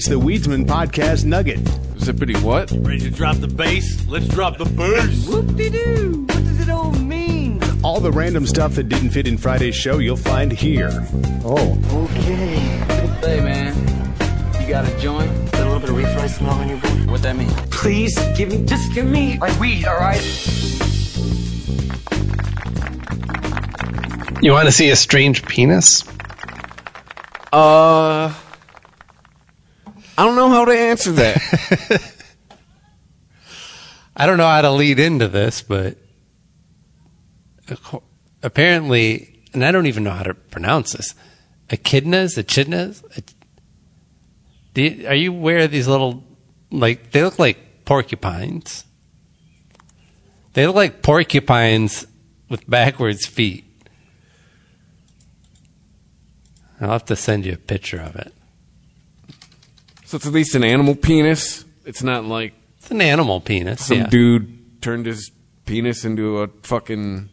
It's the Weedsmen Podcast Nugget. Zippity what? Ready to drop the bass? Let's drop the bass. Whoop-de-doo. What does it all mean? All the random stuff that didn't fit in Friday's show you'll find here. Oh. Okay. Hey, man. You got a joint? Got a little bit of reefer smell on your breath? What that mean? Please, give me, just give me my weed, all right? You want to see a strange penis? Uh, I don't know how to answer that. I don't know how to lead into this, but apparently, and I don't even know how to pronounce this. Echidnas, echidnas. You, are you aware of these little, like they look like porcupines? They look like porcupines with backwards feet. I'll have to send you a picture of it. So it's at least an animal penis. It's not like it's an animal penis. Some yeah. dude turned his penis into a fucking.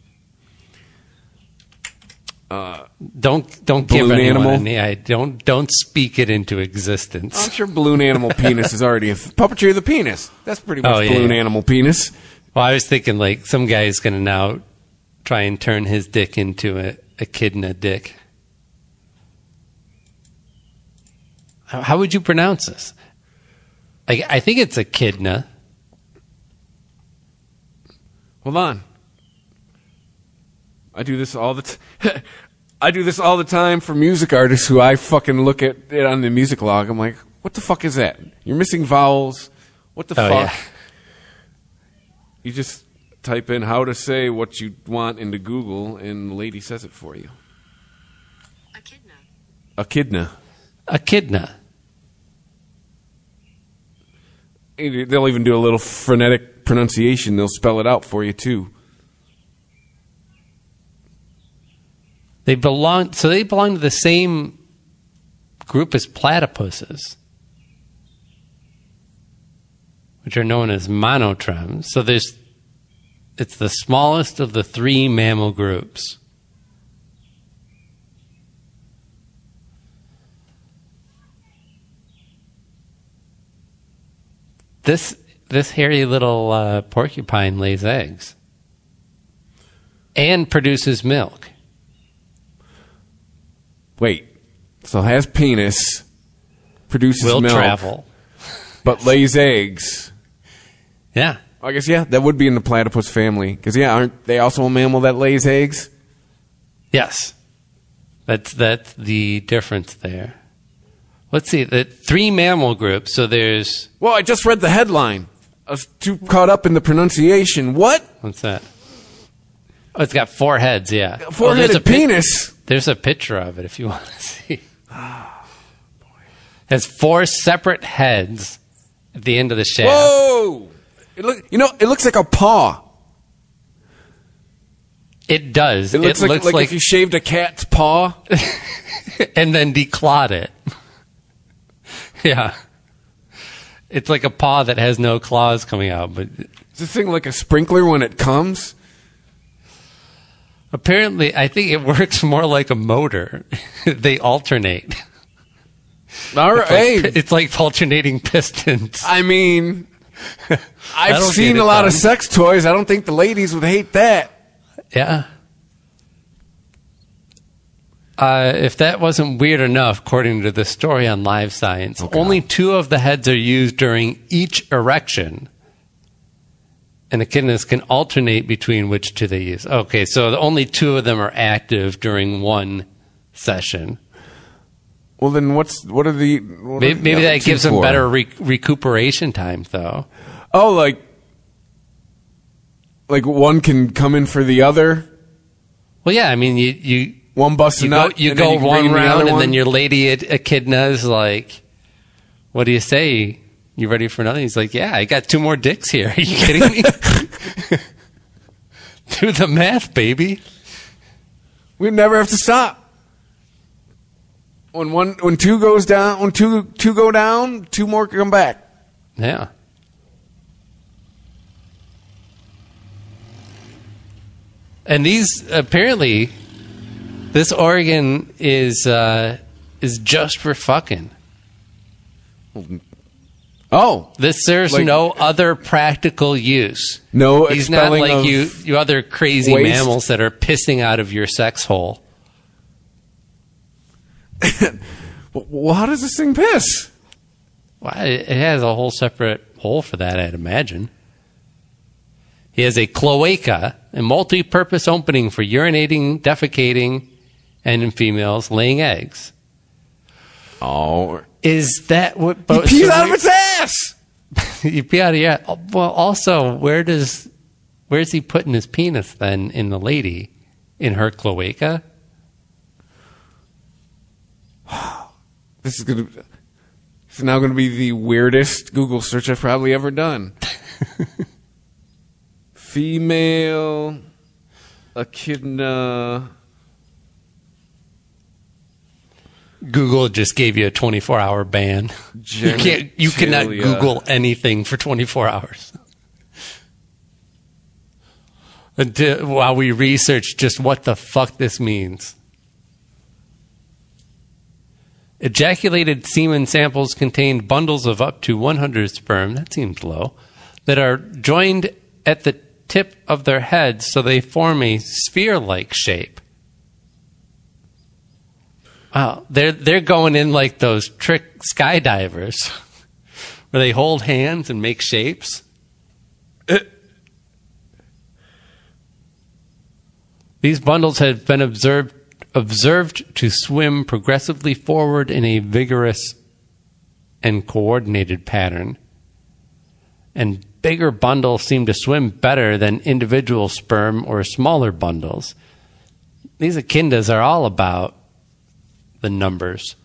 Uh, don't don't give anyone animal. any. I don't don't speak it into existence. I'm sure balloon animal penis is already a th- puppetry of the penis. That's pretty much Oh, yeah, balloon yeah. animal penis. Well, I was thinking like some guy's going to now try and turn his dick into a echidna dick. How, how would you pronounce this? Like, I think it's echidna. Hold on. I do this all the t- I do this all the time for music artists who I fucking look at it on the music log. I'm like, what the fuck is that? You're missing vowels. What the Oh, fuck? yeah. You just type in how to say what you want into Google, and the lady says it for you. Echidna. Echidna. Echidna. They'll even do a little phonetic pronunciation. They'll spell it out for you too. They belong, so they belong to the same group as platypuses, which are known as monotremes. So there's, it's the smallest of the three mammal groups. This this hairy little uh, porcupine lays eggs and produces milk. Wait, so has penis, produces Will milk, travel. but lays eggs. Yeah. I guess yeah, that would be in the platypus family. Because yeah, aren't they also a mammal that lays eggs? Yes. That's that's the difference there. Let's see. The three mammal groups. So there's Well, I just read the headline. I was too caught up in the pronunciation. What? what's that? Oh, it's got four heads. Yeah. Oh, Four-headed there's a pic- penis. There's a picture of it if you want to see. It has four separate heads at the end of the shaft. Whoa! It look, you know, it looks like a paw. It does. It looks, like, like, if you shaved a cat's paw. and then declawed it. yeah. It's like a paw that has no claws coming out, but Is this thing like a sprinkler when it comes? apparently I think it works more like a motor. they alternate. All right. It's like, Hey, it's like alternating pistons. I mean, I've That'll seen a lot of done. sex toys. I don't think the ladies would hate that. Yeah. Uh, if that wasn't weird enough, according to the story on Live Science, only two of the heads are used during each erection. And echidnas can alternate between which two they use. Okay, so the only two of them are active during one session. Well, then what's what are the what Maybe, the maybe other that gives them better re- recuperation time, though. Oh, like like one can come in for the other. Well, yeah, I mean, you you One busts you go, you go one in the round, and then your lady ech- echidna's like, "What do you say? You ready for another?" He's like, "Yeah, I got two more dicks here. Are you kidding me? Do the math, baby." we never have to stop. When one when two goes down, when two two go down, two more come back. Yeah. And these apparently, this organ is uh, is just for fucking. Oh, This serves Like- no other practical use. No He's not like you, you other crazy waste? mammals that are pissing out of your sex hole. well, how does this thing piss? Well, it it has a whole separate hole for that, I'd imagine. He has a cloaca, a multi-purpose opening for urinating, defecating, and in females laying eggs. Oh, Is that what? but- pees so out of its ass. you pee out of your. Well, also, where does where's he putting his penis then in the lady in her cloaca? This is gonna. Is now going to be the weirdest Google search I've probably ever done. Female echidna. Google just gave you a 24 hour ban. You can't. You cannot Google anything for 24 hours. Until, while we research just what the fuck this means. Ejaculated semen samples contained bundles of up to 100 sperm, that seems low, that are joined at the tip of their heads so they form a sphere like shape. Wow, they're they're going in like those trick skydivers, where they hold hands and make shapes. These bundles have been observed observed to swim progressively forward in a vigorous and coordinated pattern. And bigger bundles seem to swim better than individual sperm or smaller bundles. These echidnas are all about the numbers.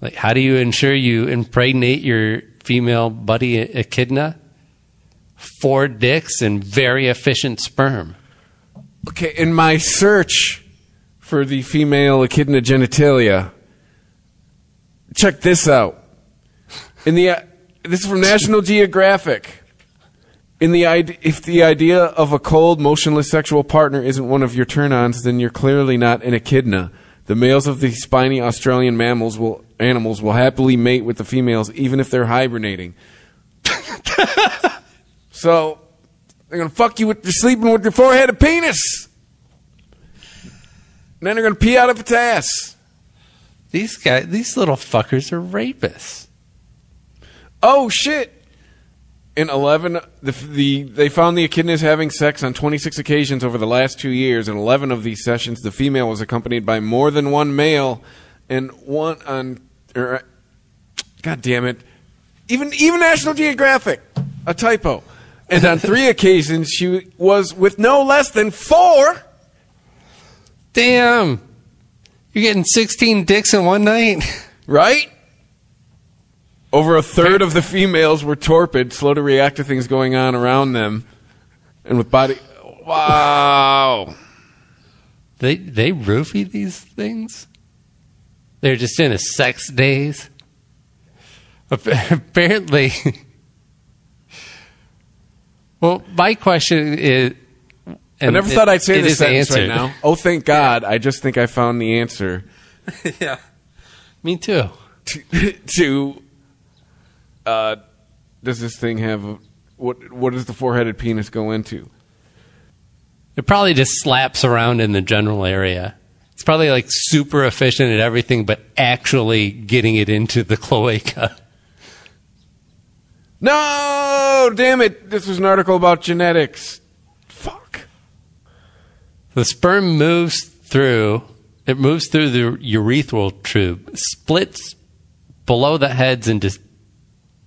Like, how do you ensure you impregnate your female buddy echidna? Four dicks and very efficient sperm. Okay, in my search for the female echidna genitalia, check this out. In the uh, this is from National Geographic. In the if the idea of a cold, motionless sexual partner isn't one of your turn-ons, then you're clearly not an echidna. The males of the spiny Australian mammals will animals will happily mate with the females even if they're hibernating. so they're gonna fuck you with you're sleeping with your forehead a penis. And then they're gonna pee out of its ass. These guys, these little fuckers are rapists. Oh shit! In eleven, the, the they found the echidnas having sex on twenty six occasions over the last two years. In eleven of these sessions, the female was accompanied by more than one male, and one on. Er, God damn it! Even even National Geographic, a typo. And on three occasions, she was with no less than four. Damn. You're getting 16 dicks in one night? Right? Over a third of the females were torpid, slow to react to things going on around them, and with body. Wow. They they roofie these things. They're just in a sex daze. Apparently. Well, my question is. I never thought I'd say this is sentence right now. Oh, thank God! I just think I found the answer yeah. Me too. to. to uh, does this thing have a, what? What does the four-headed penis go into? It probably just slaps around in the general area. It's probably like super efficient at everything, but actually getting it into the cloaca. No, damn it! This was an article about genetics. Fuck. The sperm moves through. It moves through the urethral tube, splits below the heads into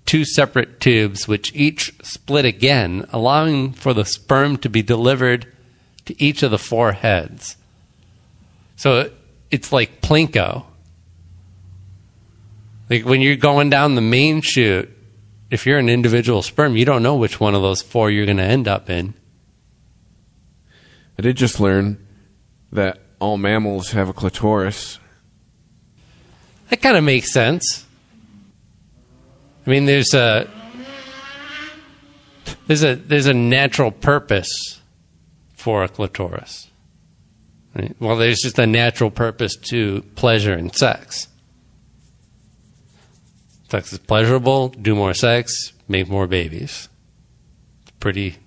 two separate tubes, which each split again, allowing for the sperm to be delivered to each of the four heads. So it's like Plinko. Like when you're going down the main chute, if you're an individual sperm, you don't know which one of those four you're going to end up in. I did just learn that all mammals have a clitoris. That kind of makes sense. I mean, there's a there's a there's a natural purpose for a clitoris. Right? Well, there's just a natural purpose to pleasure and sex. Sex is pleasurable. Do more sex. Make more babies. It's pretty.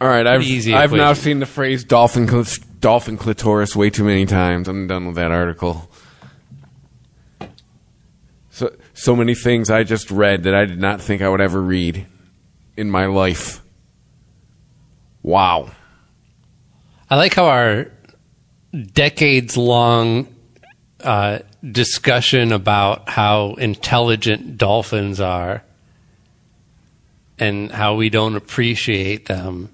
All right, I've easy I've now seen the phrase dolphin clit- dolphin clitoris way too many times. I'm done with that article. So many things I just read that I did not think I would ever read in my life. Wow. I like how our decades long uh, discussion about how intelligent dolphins are and how we don't appreciate them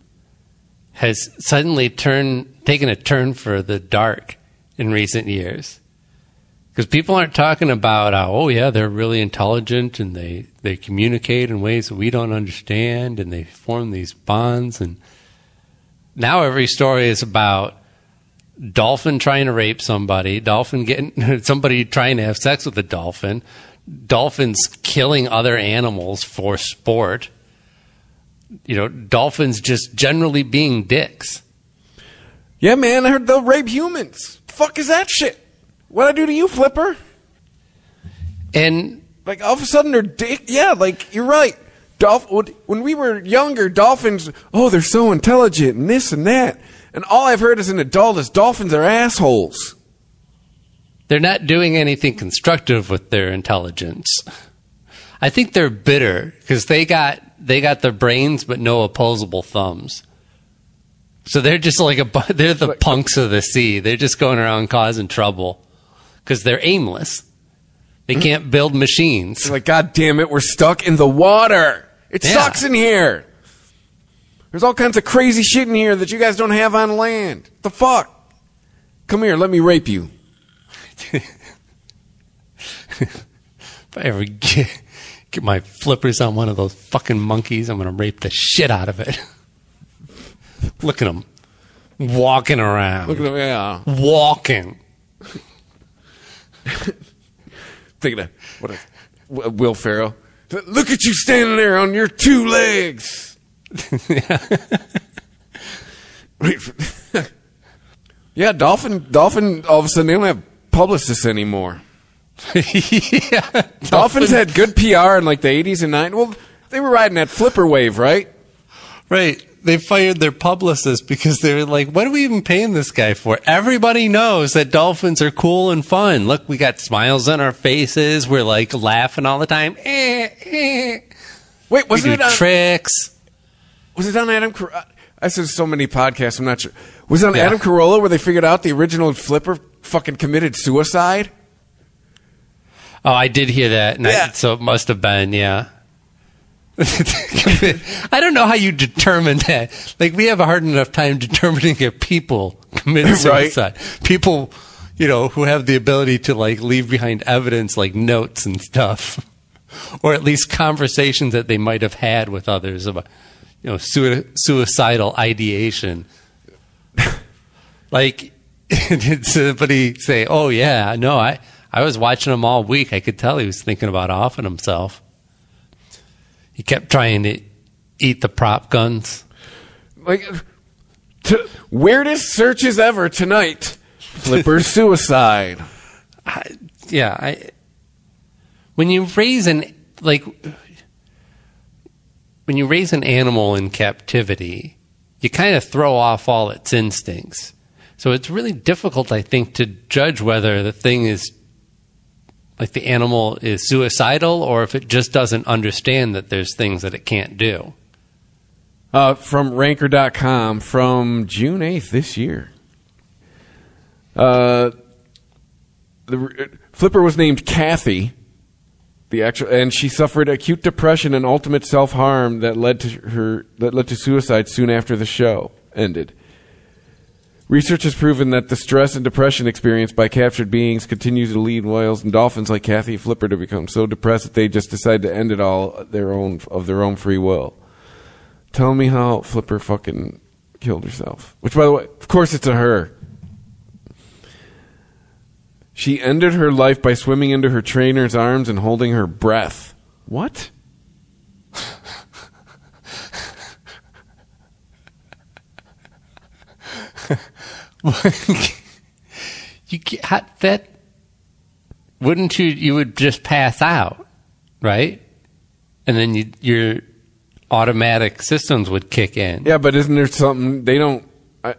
has suddenly turned taken a turn for the dark in recent years. Because people aren't talking about how, oh yeah, they're really intelligent and they, they communicate in ways that we don't understand and they form these bonds and now every story is about dolphin trying to rape somebody, dolphin getting somebody trying to have sex with a dolphin, dolphins killing other animals for sport. You know, dolphins just generally being dicks. Yeah, man, I heard they'll rape humans. Fuck is that shit? What'd I do to you, Flipper? And like all of a sudden they're dick. Yeah, like you're right. Dolph- when- when we were younger, dolphins. Oh, they're so intelligent and this and that. And all I've heard as an adult is dolphins are assholes. They're not doing anything constructive with their intelligence. I think they're bitter because they got they got the brains but no opposable thumbs. So they're just like a they're the punks of the sea. They're just going around causing trouble because they're aimless. They can't build machines. They're like, God damn it, we're stuck in the water. It Yeah. sucks in here. There's all kinds of crazy shit in here that you guys don't have on land. The fuck? Come here, let me rape you. If I ever get, get my flippers on one of those fucking monkeys, I'm going to rape the shit out of it. Look at them. Walking around. Look at them, yeah. Walking. Think of that. What is Will Ferrell? Look at you standing there on your two legs. Yeah, dolphin. Dolphin. All of a sudden, they don't have publicists anymore. yeah. Dolphins had good PR in like the '80s and '90s. Well, they were riding that flipper wave, right? Right. They fired their publicist because they were like, what are we even paying this guy for? Everybody knows that dolphins are cool and fun. Look, we got smiles on our faces. We're like laughing all the time. Eh, eh. Wait, wasn't it on, tricks? Was it on Adam? Car- I said so many podcasts. I'm not sure. Was it on Yeah. Adam Carolla where they figured out the original flipper fucking committed suicide? Oh, I did hear that. And I- Yeah. so it must have been, yeah. I don't know how you determine that. Like, we have a hard enough time determining if people commit Right. suicide. People you know, who have the ability to like leave behind evidence like notes and stuff, or at least conversations that they might have had with others about, you know, sui- suicidal ideation. like, did somebody say, "Oh yeah, no, I I was watching him all week. I could tell he was thinking about offing himself. He kept trying to eat the prop guns." Like, to, weirdest searches ever tonight. Flipper suicide. I, yeah, I. When you raise an like, when you raise an animal in captivity, you kind of throw off all its instincts. So it's really difficult, I think, to judge whether the thing is like the animal is suicidal or if it just doesn't understand that there's things that it can't do. Uh, from ranker.com from June 8th this year. Uh, the Flipper was named Kathy. The actual, and she suffered acute depression and ultimate self harm that led to her that led to suicide soon after the show ended. Research has proven that the stress and depression experienced by captured beings continues to lead whales and dolphins like Kathy Flipper to become so depressed that they just decide to end it all their own of their own free will. Tell me how Flipper fucking killed herself. Which, by the way, of course, it's a her. She ended her life by swimming into her trainer's arms and holding her breath. What? you ca- that wouldn't you? You would just pass out, right? And then you, your automatic systems would kick in. Yeah, but isn't there something they don't? I,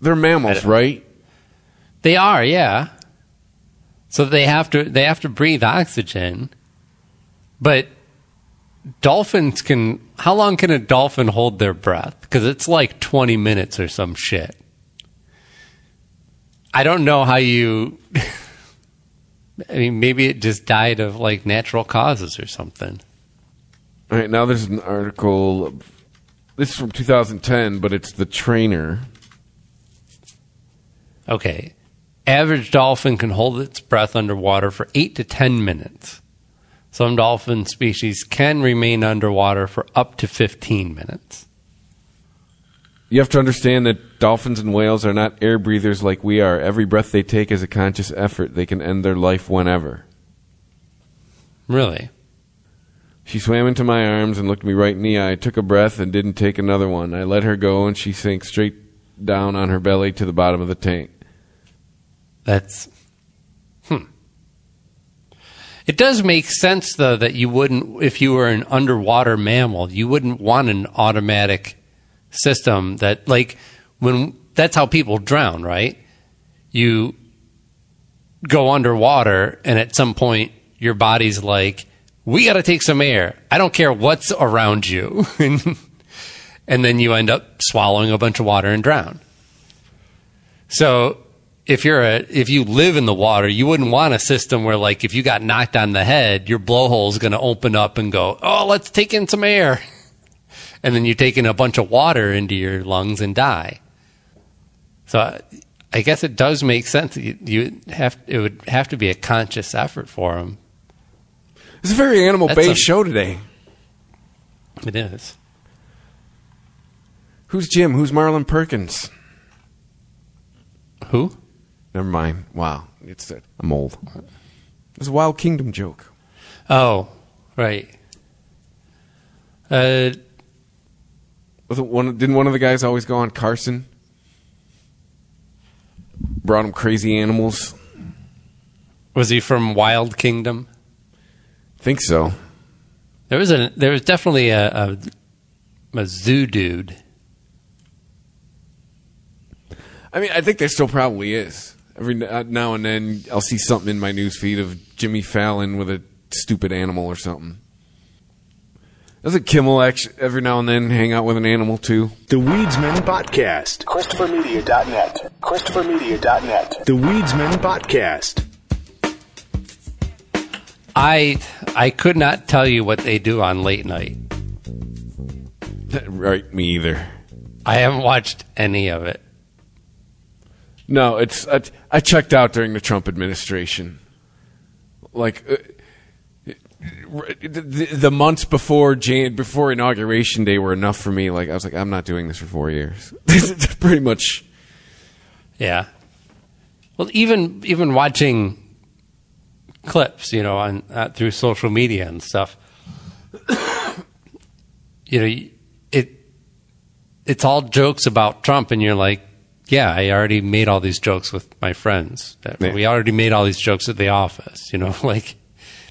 they're mammals, right? They are, yeah. So they have to they have to breathe oxygen. But dolphins can how long can a dolphin hold their breath? Cuz it's like 20 minutes or some shit. I don't know how you I mean maybe it just died of like natural causes or something. All right, now there's an article. This is from 2010, but it's the trainer. Okay. Average dolphin can hold its breath underwater for 8 to 10 minutes. Some dolphin species can remain underwater for up to 15 minutes. You have to understand that dolphins and whales are not air breathers like we are. Every breath they take is a conscious effort. They can end their life whenever. Really? She swam into my arms and looked me right in the eye, took a breath, and didn't take another one. I let her go, and she sank straight down on her belly to the bottom of the tank. That's hmm. It does make sense though that you wouldn't if you were an underwater mammal, you wouldn't want an automatic system that like when that's how people drown, right? You go underwater and at some point your body's like we got to take some air. I don't care what's around you. and then you end up swallowing a bunch of water and drown. So if you're a if you live in the water, you wouldn't want a system where like if you got knocked on the head, your blowhole is going to open up and go, "Oh, let's take in some air." And then you take in a bunch of water into your lungs and die. So I guess it does make sense. You, you have it would have to be a conscious effort for them. It's a very animal That's based a- show today. It is. Who's Jim? Who's Marlin Perkins? Who? Never mind. Wow, it's I'm old. It's a Wild Kingdom joke. Oh, right. Uh, one? Didn't one of the guys always go on Carson? Brought him crazy animals. was he from Wild Kingdom? Think so. There was a there was definitely a a, a zoo dude. I mean, I think there still probably is. Every uh, now and then, I'll see something in my news feed of Jimmy Fallon with a stupid animal or something. Doesn't Kimmel actually every now and then hang out with an animal too? The Weedsmen Podcast. ChristopherMedia.net. ChristopherMedia.net. The Weedsmen Podcast. I I could not tell you what they do on late night. right, me either. I haven't watched any of it. No, it's. it's I checked out during the Trump administration. Like uh, the, the months before Jan, before inauguration day were enough for me. Like I was like, I'm not doing this for four years. Pretty much. Yeah. Well, even even watching clips, you know, on uh, through social media and stuff, you know, it it's all jokes about Trump, and you're like, yeah, I already made all these jokes with my friends. Yeah. We already made all these jokes at the office. You know, like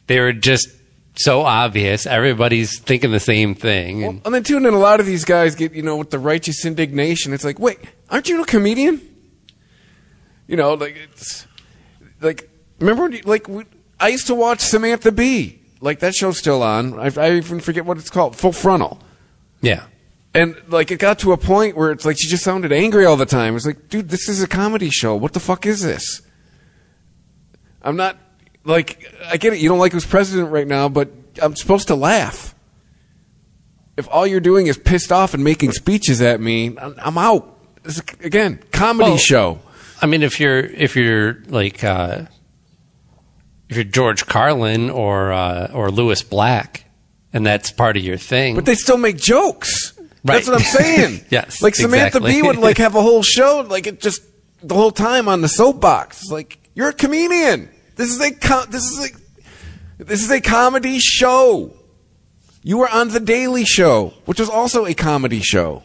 they were just so obvious. Everybody's thinking the same thing. And, And then too, and then a lot of these guys get you know with the righteous indignation. It's like, wait, aren't you a comedian? You know, like it's like remember when you, like we, I used to watch Samantha Bee. Like that show's still on. I, I even forget what it's called. Full Frontal. yeah. And like it got to a point where it's like she just sounded angry all the time. It's like, dude, this is a comedy show. What the fuck is this? I'm not like I get it. You don't like who's president right now, but I'm supposed to laugh. If all you're doing is pissed off and making speeches at me, I'm, out. Is, again, comedy Well, show. I mean, if you're if you're like uh, if you're George Carlin or uh, or Lewis Black, and that's part of your thing, But they still make jokes. Right. That's what I'm saying. Yes, Like Samantha exactly. Bee would like have a whole show, like it just the whole time on the soapbox. It's like you're a comedian. This is a com- this is a this is a comedy show. You were on the Daily Show, which was also a comedy show.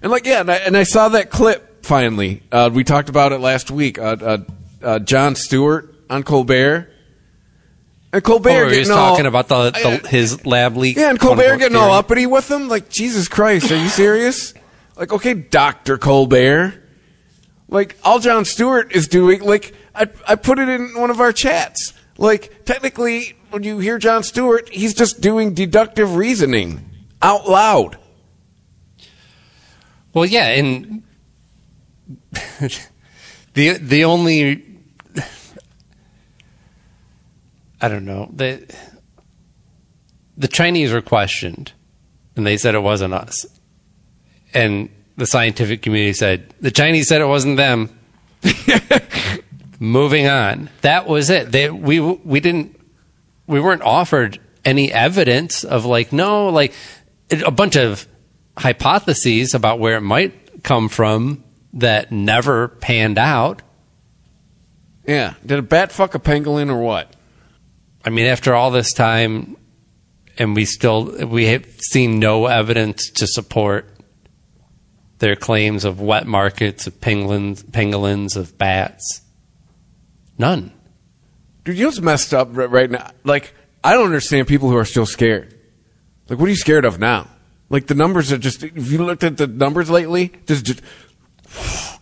And like yeah, and I, and I saw that clip finally. Uh, we talked about it last week. Uh, uh, uh, Jon Stewart on Colbert. And Colbert oh, getting all- talking about the, the his lab leak. yeah, and Colbert getting all uppity with him. Like, Jesus Christ, are you serious? like, okay, Doctor Colbert. Like, all Jon Stewart is doing, like, I, I put it in one of our chats. Like, technically, when you hear Jon Stewart, he's just doing deductive reasoning out loud. Well, yeah, and the the only I don't know the the Chinese were questioned, and they said it wasn't us, and the scientific community said the Chinese said it wasn't them. Moving on, that was it. They we we didn't we weren't offered any evidence of like no like a bunch of hypotheses about where it might come from that never panned out. Yeah. Did a bat fuck a pangolin or what? I mean, after all this time, and we still we have seen no evidence to support their claims of wet markets of penguins, pangolins of bats. None. Dude, you know what's messed up right, now? Like, I don't understand people who are still scared. Like, what are you scared of now? Like, the numbers are just, if you looked at the numbers lately, just, just,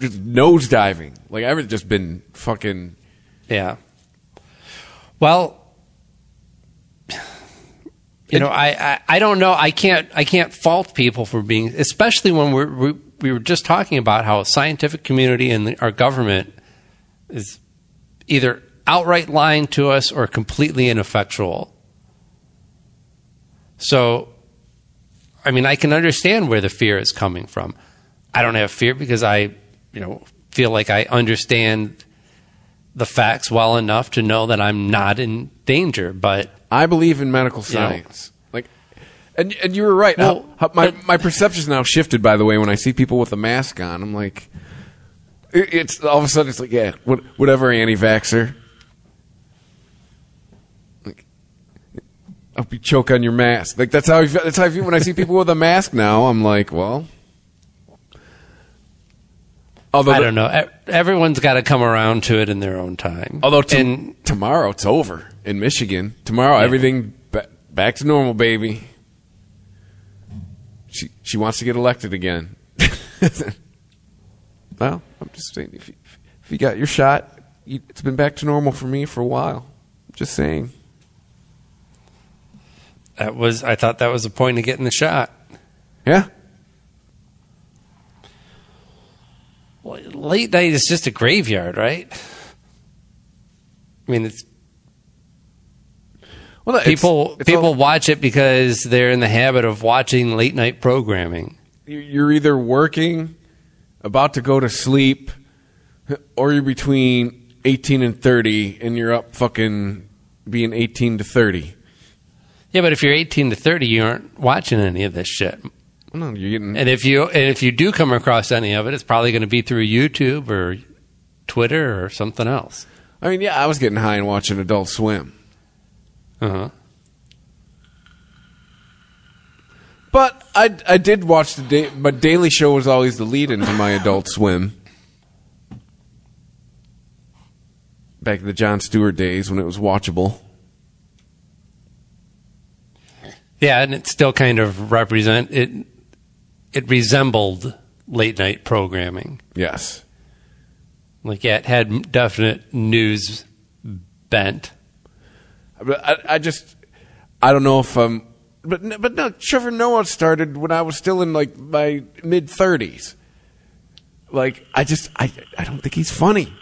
just nosediving. Like, I've just been fucking. Yeah. Well, you know, I, I, I don't know. I can't I can't fault people for being, especially when we're, we we were just talking about how scientific community and our government is either outright lying to us or completely ineffectual. So, I mean, I can understand where the fear is coming from. I don't have fear because I, you know, feel like I understand the facts well enough to know that I'm not in danger. But I believe in medical You know. science. Like, and, and you were right. Well, How- how- my, my perception's now shifted, by the way, when I see people with a mask on. I'm like, it's all of a sudden, it's like, yeah, what, whatever, anti-vaxer. Like, I hope you choke on your mask. Like, that's how I feel, that's how I feel when I see people with a mask now. I'm like, well. Although I don't know. Everyone's got to come around to it in their own time. Although to- and tomorrow it's over in Michigan. Tomorrow everything ba- back to normal, baby. She she wants to get elected again. well, I'm just saying if you, if you got your shot, you, it's been back to normal for me for a while. Just saying. that was I thought that was the point of getting the shot. Yeah. Well, late night is just a graveyard, right? I mean, it's Well, people it's people all- watch it because they're in the habit of watching late night programming. you're either working, about to go to sleep, or you're between 18 and 30, and you're up fucking being 18 to 30. Yeah, but if you're 18 to 30, you aren't watching any of this shit. No, you're getting. And if you and if you do come across any of it, it's probably going to be through YouTube or Twitter or something else. I mean, yeah, I was getting high and watching Adult Swim. Uh huh. But I, I did watch the day, but Daily Show was always the lead into my Adult Swim. Back in the Jon Stewart days when it was watchable. Yeah, and it still kind of represent it. It resembled late night programming. Yes. Like yeah, it had definite news bent. I, I just, I don't know if I'm, but but no, Trevor Noah started when I was still in like my mid thirties. Like I just, I, I don't think he's funny.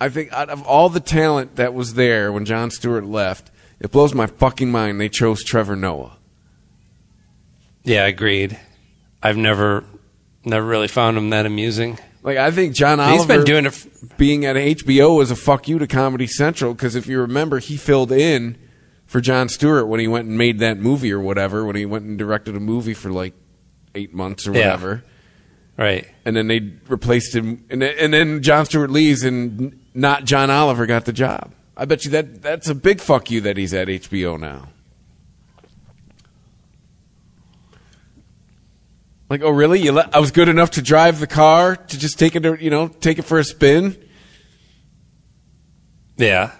I think out of all the talent that was there when Jon Stewart left, it blows my fucking mind they chose Trevor Noah. Yeah, I agreed. I've never never really found him that amusing. Like I think John Oliver He's been doing it f- being at HBO was a fuck you to Comedy Central because if you remember, he filled in for Jon Stewart when he went and made that movie or whatever. When he went and directed a movie for like eight months or Yeah. whatever, Right. and then they replaced him, and then, and then Jon Stewart leaves, and not John Oliver got the job. I bet you that that's a big fuck you that he's at HBO now. Like, oh really? You let, I was good enough to drive the car to just take it, to, you know, take it for a spin, Yeah.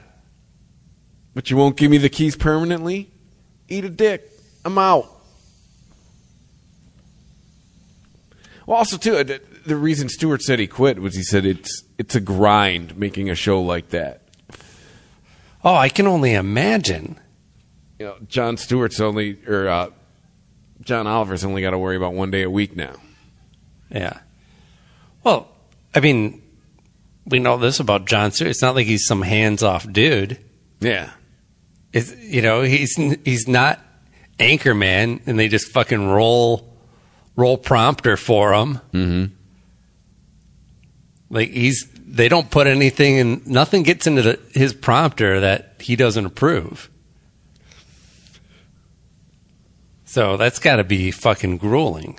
but you won't give me the keys permanently. Eat a dick. I'm out. Well, also too, uh, the- the reason Stewart said he quit was he said it's it's a grind making a show like that. Oh, I can only imagine. You know, Jon Stewart's only or uh, John Oliver's only got to worry about one day a week now. Yeah. Well, I mean, we know this about Jon Stewart. It's not like he's some hands-off dude. Yeah. It's, you know, he's he's not Anchorman, and they just fucking roll roll prompter for him. Mm-hmm. Like he's they don't put anything and Nothing gets into the, his prompter that he doesn't approve. So that's got to be fucking grueling.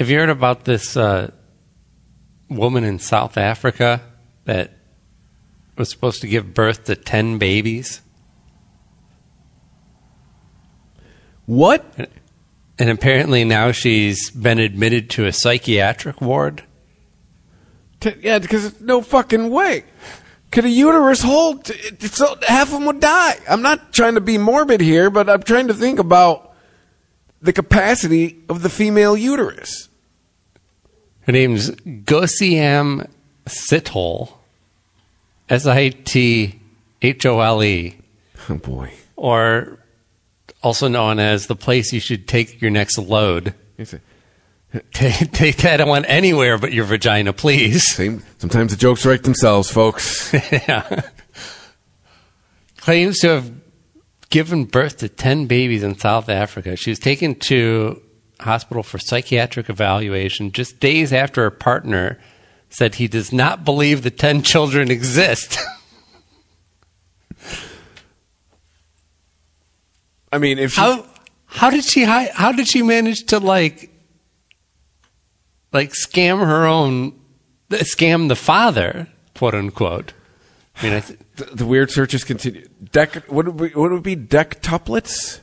Have you heard about this uh, woman in South Africa that was supposed to give birth to 10 babies? What? And apparently now she's been admitted to a psychiatric ward. T- yeah, because no fucking way. Could a uterus hold? So half of them would die. I'm not trying to be morbid here, but I'm trying to think about the capacity of the female uterus. Her name's Gosiam Sithole. S I T H O L E. Oh boy. Or also known as the place you should take your next load. Take, take that one anywhere but your vagina, please. Same. Sometimes the jokes write themselves, folks. yeah. Claims to have given birth to 10 babies in South Africa. She was taken to hospital for psychiatric evaluation just days after her partner said he does not believe the 10 children exist. I mean, if she, how how did she hi- how did she manage to like like scam her own scam the father, quote unquote? I mean, I th- the, the weird searches continue. Deck. What would, we, what would be? Dectuplets.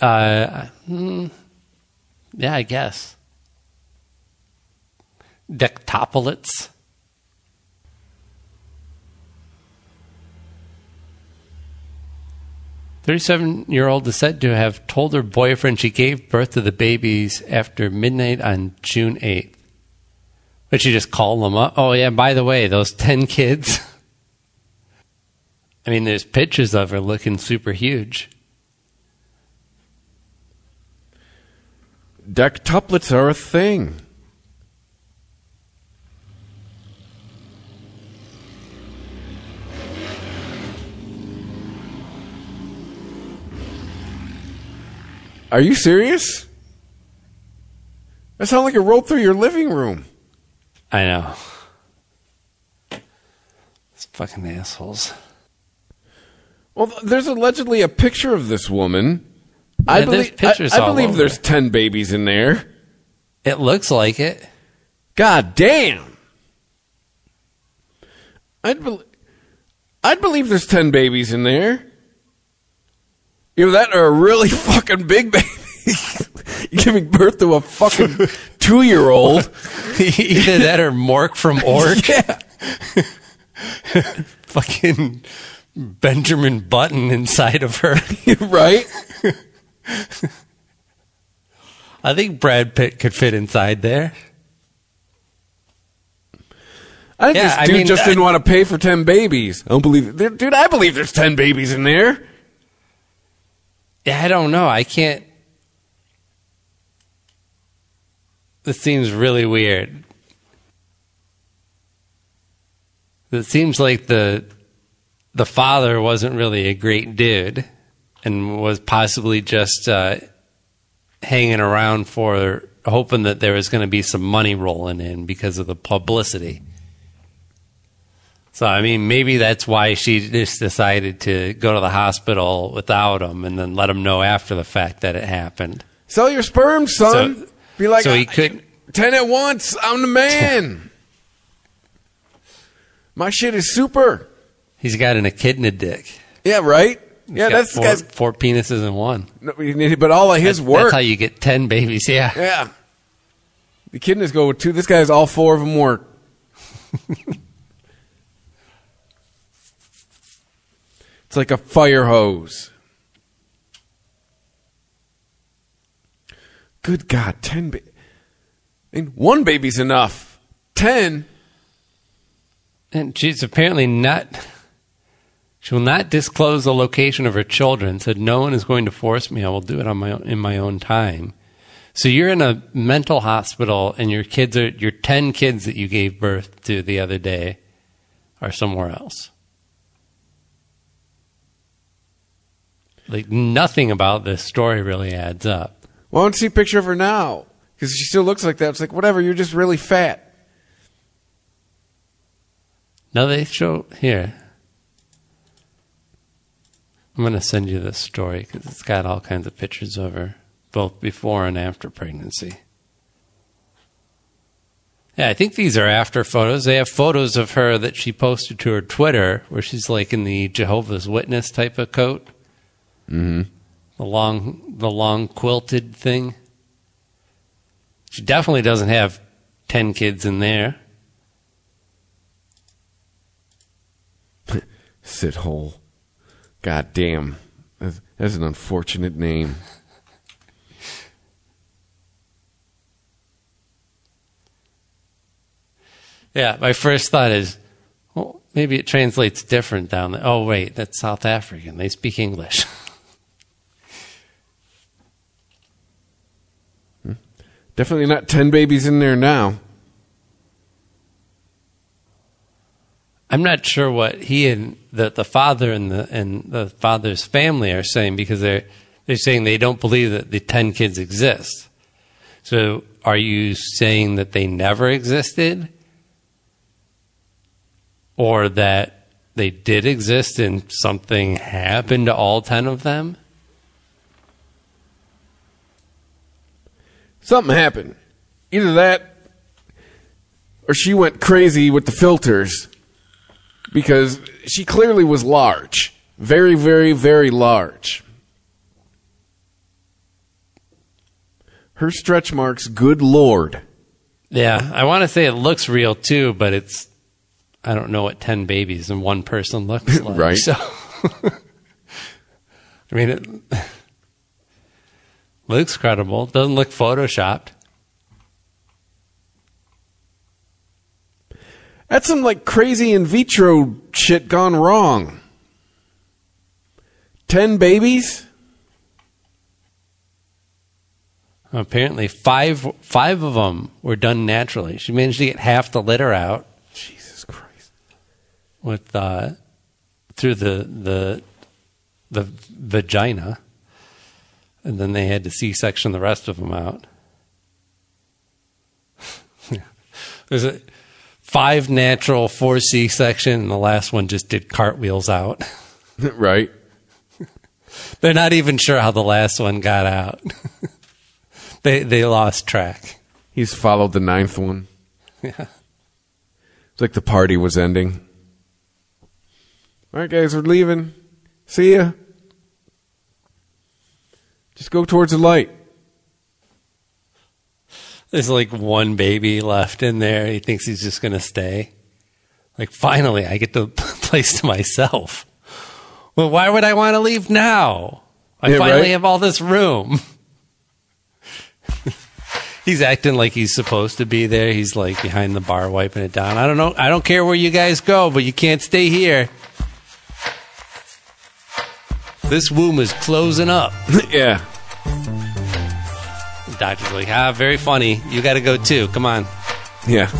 Uh, hmm, yeah, I guess. Dectopolits. Thirty-seven-year-old is said to have told her boyfriend she gave birth to the babies after midnight on June eighth. But she just called them up. Oh yeah, by the way, those ten kids. I mean, there's pictures of her looking super huge. Dectuplets are a thing. Are you serious? That sounded like it rolled through your living room. I know. These fucking assholes. Well, there's allegedly a picture of this woman. I Yeah, there's believe, I, I believe over. there's 10 babies in there. It looks like it. God damn. I'd, bel I'd believe there's 10 babies in there. You know, that or a really fucking big baby. Giving birth to a fucking two year old. Either that or Mork from Ork. Yeah. fucking Benjamin Button inside of her. right? I think Brad Pitt could fit inside there. I think Yeah, this I dude mean, just I- didn't want to pay for 10 babies. I don't believe it. Dude, I believe there's 10 babies in there. I don't know. I can't. This seems really weird. It seems like the the father wasn't really a great dude, and was possibly just uh, hanging around for hoping that there was going to be some money rolling in because of the publicity. So I mean, maybe that's why she just decided to go to the hospital without him, and then let him know after the fact that it happened. Sell your sperm, son. So- Be like, so he couldn't- 10 at once. I'm the man. My shit is super. He's got an echidna dick. Yeah, right? He's Yeah, that's the four, guy's. four penises in one. no, But all of his That's- work. That's how you get ten babies. Yeah. yeah. The echidnas go with two. This guy's all four of them work. it's like a fire hose. Good God, ten. Ba- I mean, one baby's enough. Ten. And she's apparently not. She will not disclose the location of her children. Said no one is going to force me. I will do it on my own, in my own time. So you're in a mental hospital, and your kids are your ten kids that you gave birth to the other day are somewhere else. Like nothing about this story really adds up. Well, I to see a picture of her now because she still looks like that. It's like whatever. You're just really fat. No, they show here. I'm going to send you this story because it's got all kinds of pictures of her, both before and after pregnancy. Yeah, I think these are after photos. They have photos of her that she posted to her Twitter where she's like in the Jehovah's Witness type of coat. Mm-hmm. The long, the long quilted thing. She definitely doesn't have 10 kids in there. Sithole. God damn. That's, that's an unfortunate name. Yeah, my first thought is, well, maybe it translates different down there. Oh, wait, that's South African. They speak English. Definitely not 10 babies in there now. I'm not sure what he and the, the father and the and the father's family are saying because they're they're saying they don't believe that the ten kids exist. So are you saying that they never existed? Or that they did exist and something happened to all ten of them? Something happened. Either that or she went crazy with the filters because she clearly was large. Very, very, very large. Her stretch marks, good lord. Yeah, I want to say it looks real too, but it's I don't know what ten babies and one person looks like. Right. So, I mean, it looks credible. Doesn't look photoshopped. That's some like crazy in vitro shit gone wrong. Ten babies? Apparently, five five of them were done naturally. She managed to get half the litter out. Jesus Christ! With uh, through the the the vagina, and then they had to C section the rest of them out. There's a five natural, four C section, and the last one just did cartwheels out. right. They're not even sure how the last one got out. they they lost track. He's followed the ninth one. Yeah. It's like the party was ending. All right, guys, we're leaving. See ya. Just go towards the light. There's like one baby left in there. He thinks he's just going to stay. Like, finally, I get the place to myself. Well, why would I want to leave now? I Yeah, finally right? have all this room. he's acting like he's supposed to be there. He's like behind the bar wiping it down. I don't know. I don't care where you guys go, but you can't stay here. This womb is closing up. yeah. The doctor's like, ah, very funny. You got to go too. Come on. Yeah.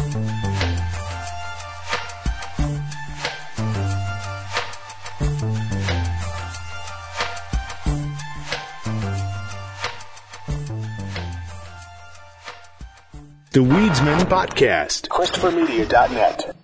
The Weedsmen Podcast. ChristopherMedia.net.